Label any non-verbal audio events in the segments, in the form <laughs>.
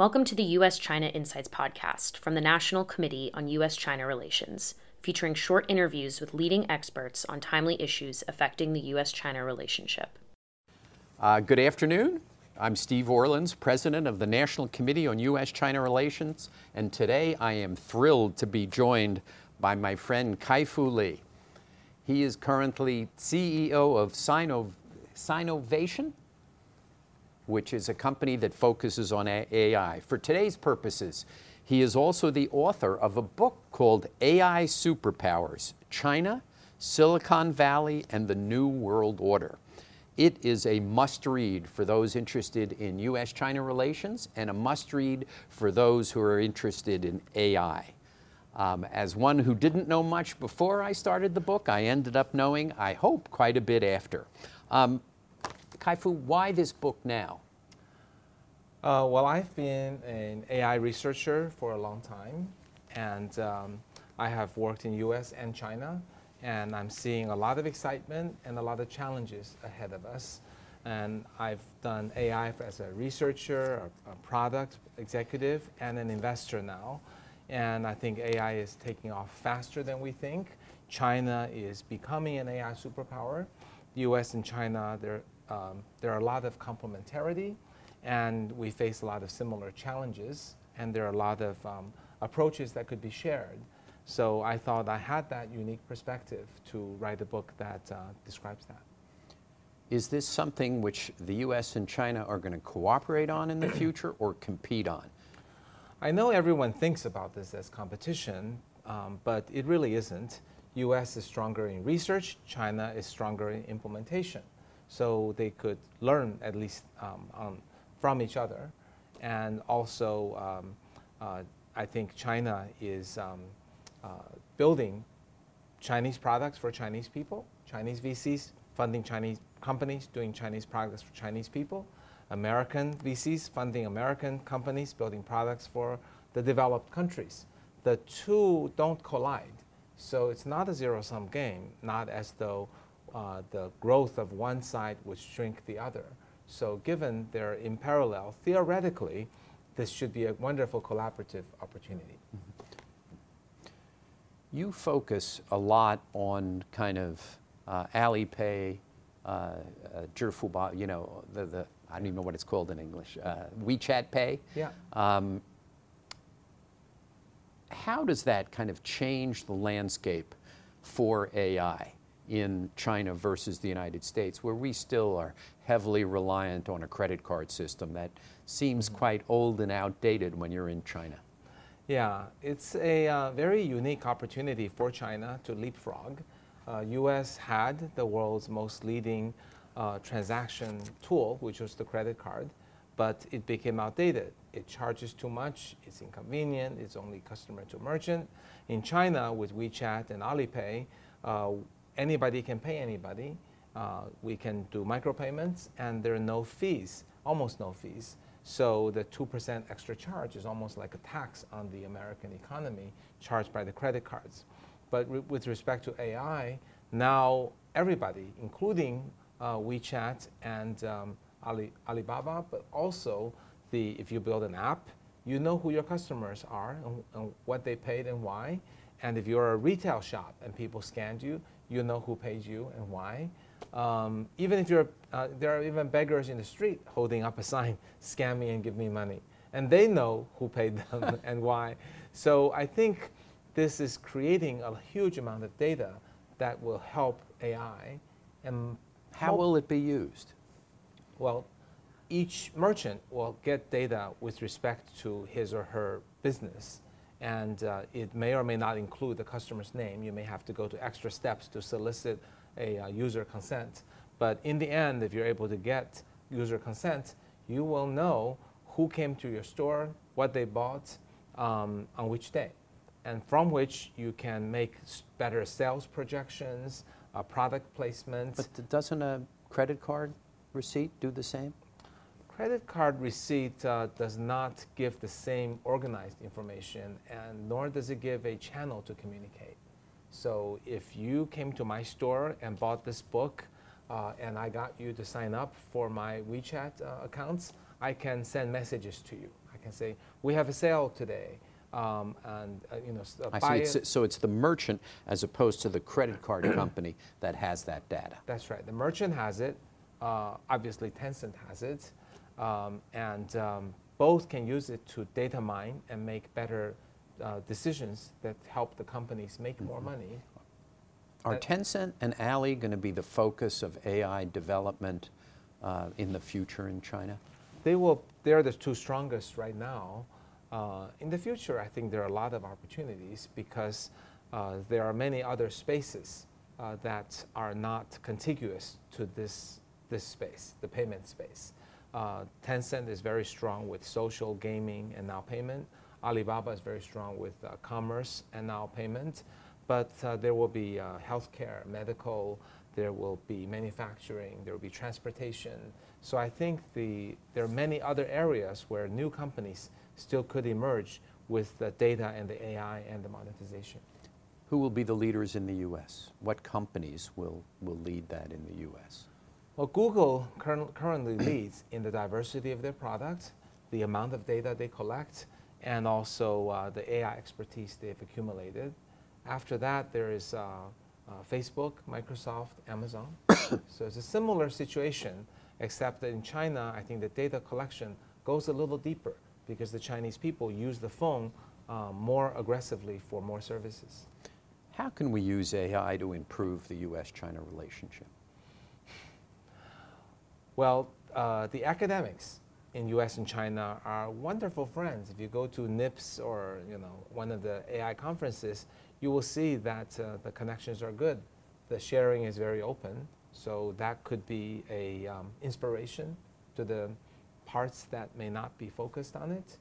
Welcome to the U.S. China Insights podcast from the National Committee on U.S. China Relations, featuring short interviews with leading experts on timely issues affecting the U.S. China relationship. Uh, good afternoon. I'm Steve Orlins, President of the National Committee on U.S. China Relations, and today I am thrilled to be joined by my friend Kai-Fu Lee. He is currently CEO of Sino, Sinovation, which is a company that focuses on AI. For today's purposes, he is also the author of a book called AI Superpowers China, Silicon Valley, and the New World Order. It is a must read for those interested in US China relations and a must read for those who are interested in AI. Um, as one who didn't know much before I started the book, I ended up knowing, I hope, quite a bit after. Um, Kai-Fu, why this book now? Uh, well, I've been an AI researcher for a long time, and um, I have worked in US and China, and I'm seeing a lot of excitement and a lot of challenges ahead of us. And I've done AI as a researcher, a, a product executive, and an investor now. And I think AI is taking off faster than we think. China is becoming an AI superpower. The US and China, there, um, there are a lot of complementarity, and we face a lot of similar challenges, and there are a lot of um, approaches that could be shared. So I thought I had that unique perspective to write a book that uh, describes that. Is this something which the US and China are going to cooperate on in the <clears throat> future or compete on? I know everyone thinks about this as competition, um, but it really isn't. US is stronger in research, China is stronger in implementation. So they could learn at least um, on, from each other. And also, um, uh, I think China is um, uh, building Chinese products for Chinese people, Chinese VCs funding Chinese companies doing Chinese products for Chinese people. American VCs funding American companies building products for the developed countries. The two don't collide. So it's not a zero sum game, not as though uh, the growth of one side would shrink the other. So, given they're in parallel, theoretically, this should be a wonderful collaborative opportunity. Mm-hmm. You focus a lot on kind of uh, Alipay, uh, uh, you know, the, the I don't even know what it's called in English, uh, WeChat Pay. Yeah. Um, how does that kind of change the landscape for AI in China versus the United States, where we still are heavily reliant on a credit card system that seems mm-hmm. quite old and outdated when you're in China? Yeah, it's a uh, very unique opportunity for China to leapfrog. Uh, U.S. had the world's most leading uh, transaction tool, which was the credit card, but it became outdated. It charges too much, it's inconvenient, it's only customer to merchant. In China, with WeChat and Alipay, uh, anybody can pay anybody. Uh, we can do micropayments, and there are no fees, almost no fees. So the 2% extra charge is almost like a tax on the American economy charged by the credit cards. But re- with respect to AI, now everybody, including uh, WeChat and um, Ali, Alibaba, but also the, if you build an app, you know who your customers are and, and, what they paid and why. And if you're a retail shop and people scanned you, you know who paid you and why. Um, even if you're, uh, there are even beggars in the street holding up a sign, scam me and give me money. And they know who paid them <laughs> and why. So I think this is creating a huge amount of data that will help AI and how will it be used? Well, each merchant will get data with respect to his or her business. And uh, it may or may not include the customer's name. You may have to go to extra steps to solicit a uh, user consent. But in the end, if you're able to get user consent, you will know who came to your store, what they bought, um, on which day. And from which you can make better sales projections, uh, product placements. But doesn't a credit card receipt do the same? Credit card receipt uh, does not give the same organized information, and nor does it give a channel to communicate. So if you came to my store and bought this book, uh, and I got you to sign up for my WeChat uh, accounts, I can send messages to you. I can say, we have a sale today. Um, and uh, you know, uh, I see. it- so it's the merchant as opposed to the credit card <clears throat> company that has that data. That's right. The merchant has it. Uh, obviously, Tencent has it. Um, and um, both can use it to data mine and make better uh, decisions that help the companies make more money. Are That- Tencent and Ali going to be the focus of AI development uh, in the future in China? They will. They're the two strongest right now. Uh, in the future, I think there are a lot of opportunities because uh, there are many other spaces uh, that are not contiguous to this this space, the payment space. Uh, Tencent is very strong with social gaming and now payment. Alibaba is very strong with uh, commerce and now payment. But uh, there will be uh, healthcare, medical, there will be manufacturing, there will be transportation. So I think the, there are many other areas where new companies still could emerge with the data and the AI and the monetization. Who will be the leaders in the U.S.? What companies will, will lead that in the U.S.? Well, Google curr- currently <clears throat> leads in the diversity of their products, the amount of data they collect, and also uh, the AI expertise they've accumulated. After that, there is uh, uh, Facebook, Microsoft, Amazon. <coughs> so it's a similar situation, except that in China, I think the data collection goes a little deeper because the Chinese people use the phone uh, more aggressively for more services. How can we use AI to improve the U.S.-China relationship? Well, uh, the academics in U.S. and China are wonderful friends. If you go to NIPS or you know one of the AI conferences, you will see that uh, the connections are good. The sharing is very open, so that could be a um, inspiration to the parts that may not be focused on it.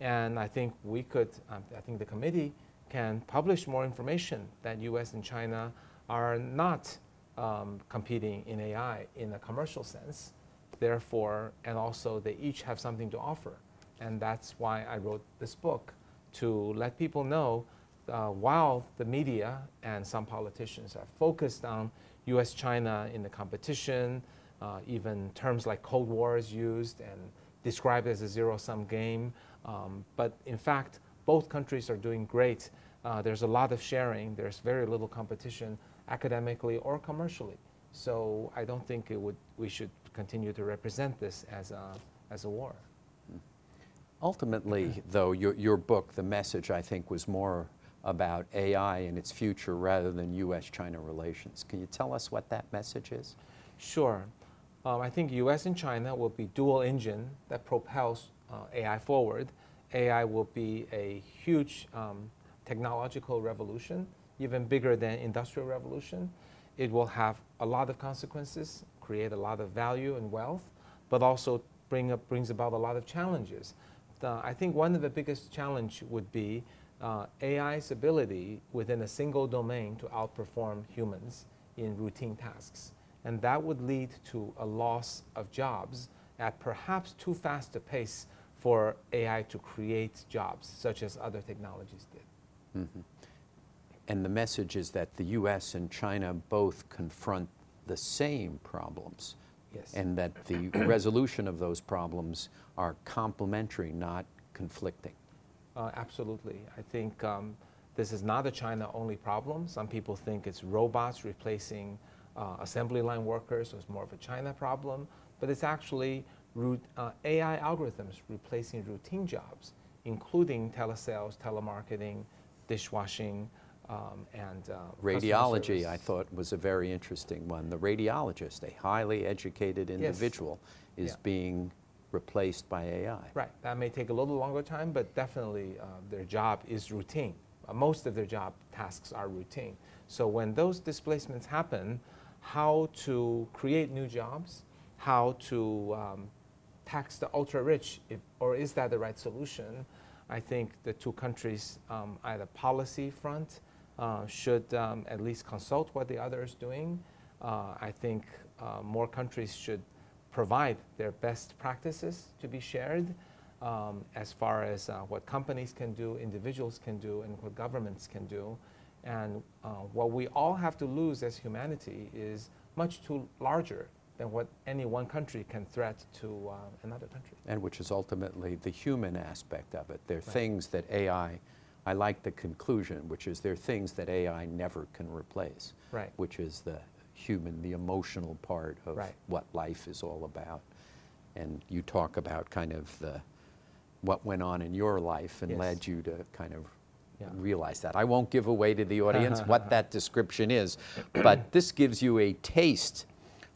And I think we could, um, I think the committee can publish more information that U.S. and China are not um, competing in AI in a commercial sense. Therefore, and also they each have something to offer. And that's why I wrote this book to let people know uh, while the media and some politicians are focused on US China in the competition, uh, even terms like Cold War is used and described as a zero sum game. Um, but in fact, both countries are doing great. Uh, there's a lot of sharing, there's very little competition academically or commercially. So I don't think it would, we should continue to represent this as a, as a war. Ultimately, though, your, your book, the message, I think, was more about AI and its future rather than U.S.-China relations. Can you tell us what that message is? Sure. Um, I think US and China will be dual engine that propels uh, AI forward. AI will be a huge um, technological revolution, even bigger than industrial revolution. It will have a lot of consequences, create a lot of value and wealth, but also bring up, brings about a lot of challenges. The- I think one of the biggest challenge would be uh, AI's ability within a single domain to outperform humans in routine tasks. And that would lead to a loss of jobs at perhaps too fast a pace for AI to create jobs, such as other technologies did. And the message is that the U.S. and China both confront the same problems. Yes. And that the <clears throat> resolution of those problems are complementary, not conflicting. Uh, absolutely. I think um, this is not a China only problem. Some people think it's robots replacing uh, assembly line workers, so it's more of a China problem. But it's actually root, uh, AI algorithms replacing routine jobs, including telesales, telemarketing, dishwashing, um, and uh, Radiology. I thought, was a very interesting one. The radiologist, a highly educated individual, is Yeah. being replaced by AI. Right. That may take a little longer time, but definitely uh, their job is routine. Uh, most of their job tasks are routine. So when those displacements happen, how to create new jobs, how to um, tax the ultra rich, if, or is that the right solution? I think the two countries, um, at policy front, uh, should um, at least consult what the other is doing. Uh, I think uh, more countries should provide their best practices to be shared um, as far as uh, what companies can do, individuals can do, and what governments can do. And uh, what we all have to lose as humanity is much too larger than what any one country can threat to uh, another country. And which is ultimately the human aspect of it. There are things that AI, I like the conclusion, which is there are things that AI never can replace. Right. Which is the human, the emotional part of Right. what life is all about. And you talk about kind of the, what went on in your life and Yes. led you to kind of Yeah. realize that. I won't give away to the audience <laughs> what that description is, but this gives you a taste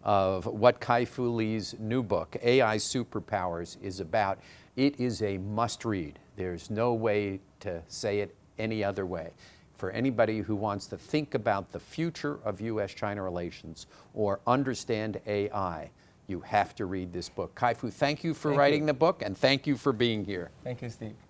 of what Kai Fu Lee's new book, AI Superpowers, is about. It is a must read. There's no way to say it any other way. For anybody who wants to think about the future of US China relations or understand AI, you have to read this book. Kai Fu, thank you for Thank writing you. the book and thank you for being here. Thank you, Steve.